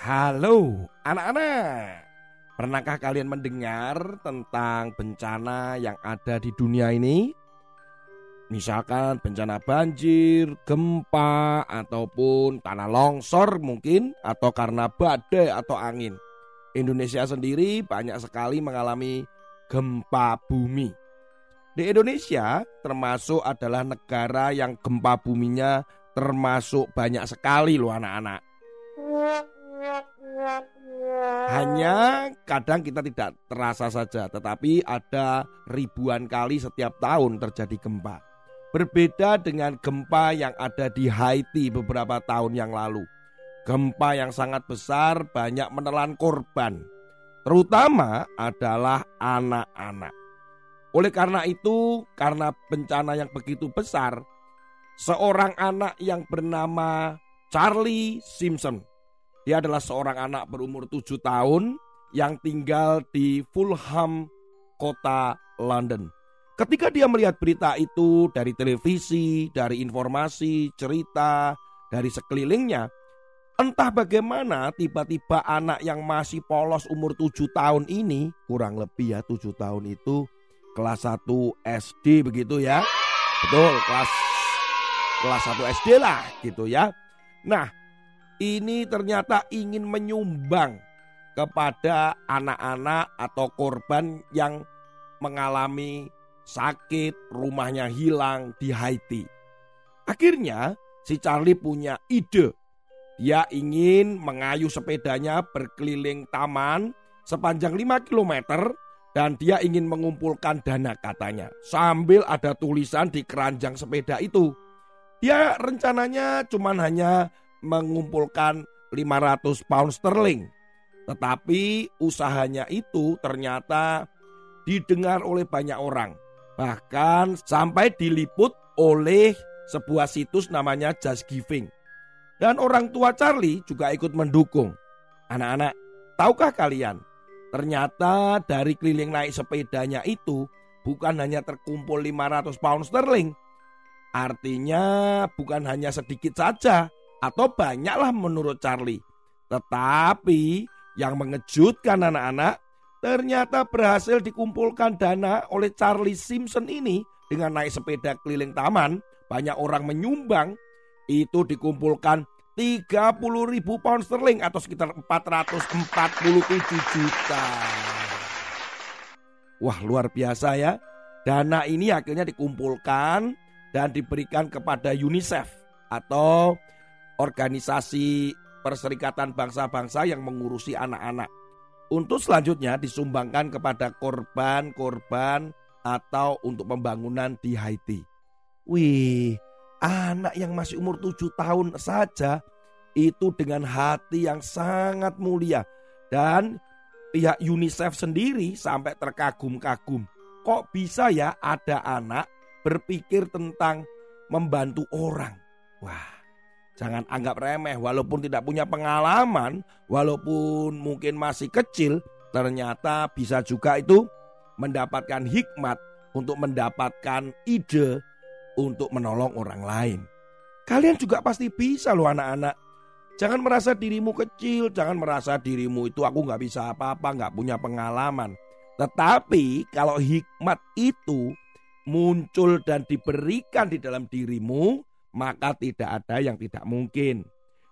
Halo anak-anak. Pernahkah kalian mendengar tentang bencana yang ada di dunia ini? Misalkan bencana banjir, gempa, ataupun tanah longsor mungkin Atau karena badai atau angin. Indonesia sendiri banyak sekali mengalami gempa bumi. Di Indonesia termasuk adalah negara yang gempa buminya termasuk banyak sekali loh anak-anak hanya kadang kita tidak terasa saja, tetapi ada ribuan kali setiap tahun terjadi gempa. Berbeda dengan gempa yang ada di Haiti beberapa tahun yang lalu. Gempa yang sangat besar banyak menelan korban, terutama adalah anak-anak. Oleh karena itu, karena bencana yang begitu besar, seorang anak yang bernama Charlie Simpson dia adalah seorang anak berumur tujuh tahun yang tinggal di Fulham, kota London. Ketika dia melihat berita itu dari televisi, dari informasi, cerita, dari sekelilingnya, entah bagaimana tiba-tiba anak yang masih polos umur tujuh tahun ini, kurang lebih ya tujuh tahun itu, kelas 1 SD begitu ya. Betul, kelas kelas 1 SD lah gitu ya. Nah, ini ternyata ingin menyumbang kepada anak-anak atau korban yang mengalami sakit, rumahnya hilang di Haiti. Akhirnya si Charlie punya ide. Dia ingin mengayuh sepedanya berkeliling taman sepanjang 5 km dan dia ingin mengumpulkan dana katanya. Sambil ada tulisan di keranjang sepeda itu. Dia rencananya cuman hanya mengumpulkan 500 pound sterling. Tetapi usahanya itu ternyata didengar oleh banyak orang. Bahkan sampai diliput oleh sebuah situs namanya Just Giving. Dan orang tua Charlie juga ikut mendukung. Anak-anak, tahukah kalian? Ternyata dari keliling naik sepedanya itu bukan hanya terkumpul 500 pound sterling. Artinya bukan hanya sedikit saja, atau banyaklah menurut Charlie. Tetapi yang mengejutkan anak-anak ternyata berhasil dikumpulkan dana oleh Charlie Simpson ini dengan naik sepeda keliling taman. Banyak orang menyumbang itu dikumpulkan 30 ribu pound sterling atau sekitar 447 juta. Wah luar biasa ya. Dana ini akhirnya dikumpulkan dan diberikan kepada UNICEF atau organisasi Perserikatan Bangsa-Bangsa yang mengurusi anak-anak. Untuk selanjutnya disumbangkan kepada korban-korban atau untuk pembangunan di Haiti. Wih, anak yang masih umur tujuh tahun saja itu dengan hati yang sangat mulia. Dan pihak UNICEF sendiri sampai terkagum-kagum. Kok bisa ya ada anak berpikir tentang membantu orang? Wah, Jangan anggap remeh walaupun tidak punya pengalaman, walaupun mungkin masih kecil, ternyata bisa juga itu mendapatkan hikmat untuk mendapatkan ide untuk menolong orang lain. Kalian juga pasti bisa loh anak-anak. Jangan merasa dirimu kecil, jangan merasa dirimu itu aku nggak bisa apa-apa, nggak punya pengalaman. Tetapi kalau hikmat itu muncul dan diberikan di dalam dirimu, maka tidak ada yang tidak mungkin.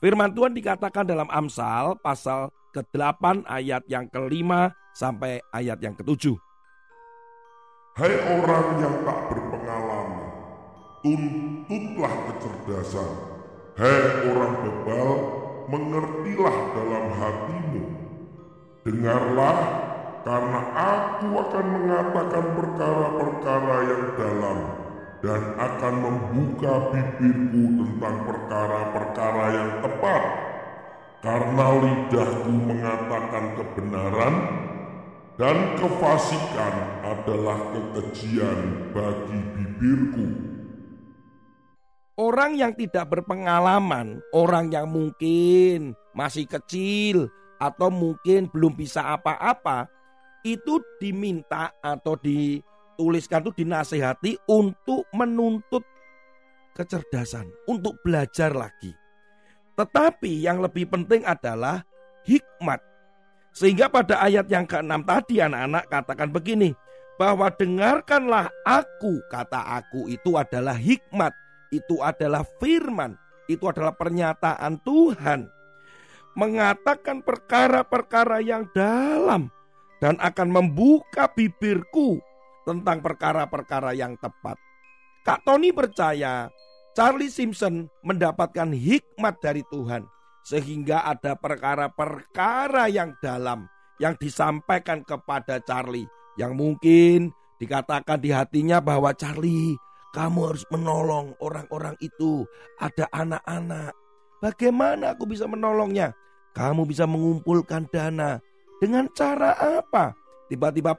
Firman Tuhan dikatakan dalam Amsal pasal ke-8 ayat yang kelima sampai ayat yang ketujuh. Hai orang yang tak berpengalaman, tuntutlah kecerdasan. Hai orang bebal, mengertilah dalam hatimu. Dengarlah, karena aku akan mengatakan perkara-perkara yang dalam dan akan membuka bibirku tentang perkara-perkara yang tepat, karena lidahku mengatakan kebenaran dan kefasikan adalah kekejian bagi bibirku. Orang yang tidak berpengalaman, orang yang mungkin masih kecil atau mungkin belum bisa apa-apa, itu diminta atau dituliskan itu dinasehati untuk menuntut kecerdasan, untuk belajar lagi. Tetapi yang lebih penting adalah hikmat. Sehingga pada ayat yang ke-6 tadi anak-anak katakan begini, bahwa dengarkanlah aku, kata aku itu adalah hikmat itu adalah firman, itu adalah pernyataan Tuhan. Mengatakan perkara-perkara yang dalam dan akan membuka bibirku tentang perkara-perkara yang tepat. Kak Tony percaya Charlie Simpson mendapatkan hikmat dari Tuhan sehingga ada perkara-perkara yang dalam yang disampaikan kepada Charlie yang mungkin dikatakan di hatinya bahwa Charlie kamu harus menolong orang-orang itu. Ada anak-anak. Bagaimana aku bisa menolongnya? Kamu bisa mengumpulkan dana. Dengan cara apa? Tiba-tiba.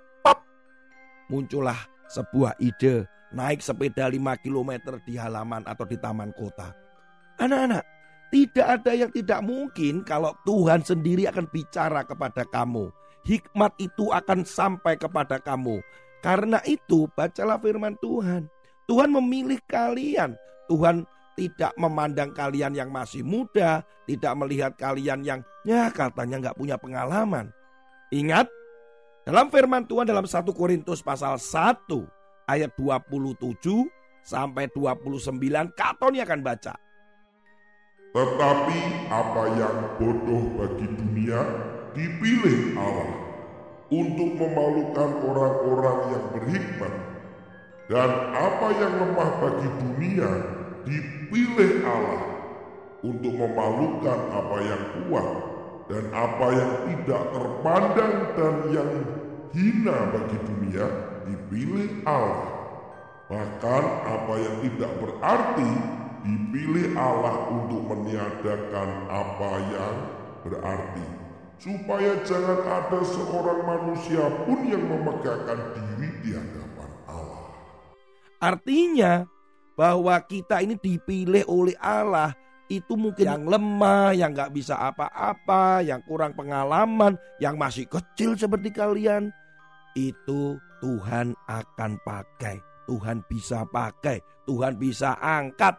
Muncullah sebuah ide. Naik sepeda 5 km di halaman atau di taman kota. Anak-anak, tidak ada yang tidak mungkin kalau Tuhan sendiri akan bicara kepada kamu. Hikmat itu akan sampai kepada kamu. Karena itu, bacalah firman Tuhan. Tuhan memilih kalian. Tuhan tidak memandang kalian yang masih muda, tidak melihat kalian yang ya katanya nggak punya pengalaman. Ingat, dalam firman Tuhan dalam 1 Korintus pasal 1 ayat 27 sampai 29 Katoni akan baca. Tetapi apa yang bodoh bagi dunia dipilih Allah untuk memalukan orang-orang yang berhikmat dan apa yang lemah bagi dunia dipilih Allah untuk memalukan apa yang kuat dan apa yang tidak terpandang dan yang hina bagi dunia dipilih Allah. Bahkan apa yang tidak berarti dipilih Allah untuk meniadakan apa yang berarti. Supaya jangan ada seorang manusia pun yang memegahkan diri di hadapan Artinya bahwa kita ini dipilih oleh Allah itu mungkin yang lemah, yang nggak bisa apa-apa, yang kurang pengalaman, yang masih kecil seperti kalian. Itu Tuhan akan pakai. Tuhan bisa pakai. Tuhan bisa angkat.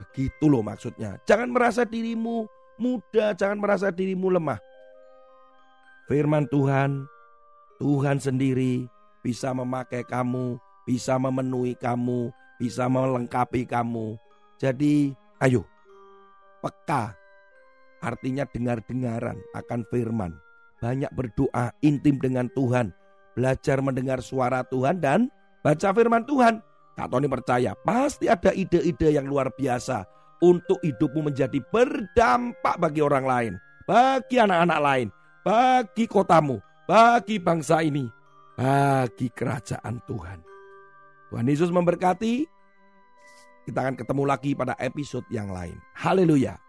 Begitu loh maksudnya. Jangan merasa dirimu muda, jangan merasa dirimu lemah. Firman Tuhan, Tuhan sendiri bisa memakai kamu bisa memenuhi kamu, bisa melengkapi kamu. Jadi, ayo, peka. Artinya dengar-dengaran akan firman. Banyak berdoa intim dengan Tuhan. Belajar mendengar suara Tuhan dan baca firman Tuhan. Kak Tony percaya pasti ada ide-ide yang luar biasa untuk hidupmu menjadi berdampak bagi orang lain. Bagi anak-anak lain. Bagi kotamu. Bagi bangsa ini. Bagi kerajaan Tuhan. Tuhan Yesus memberkati. Kita akan ketemu lagi pada episode yang lain. Haleluya.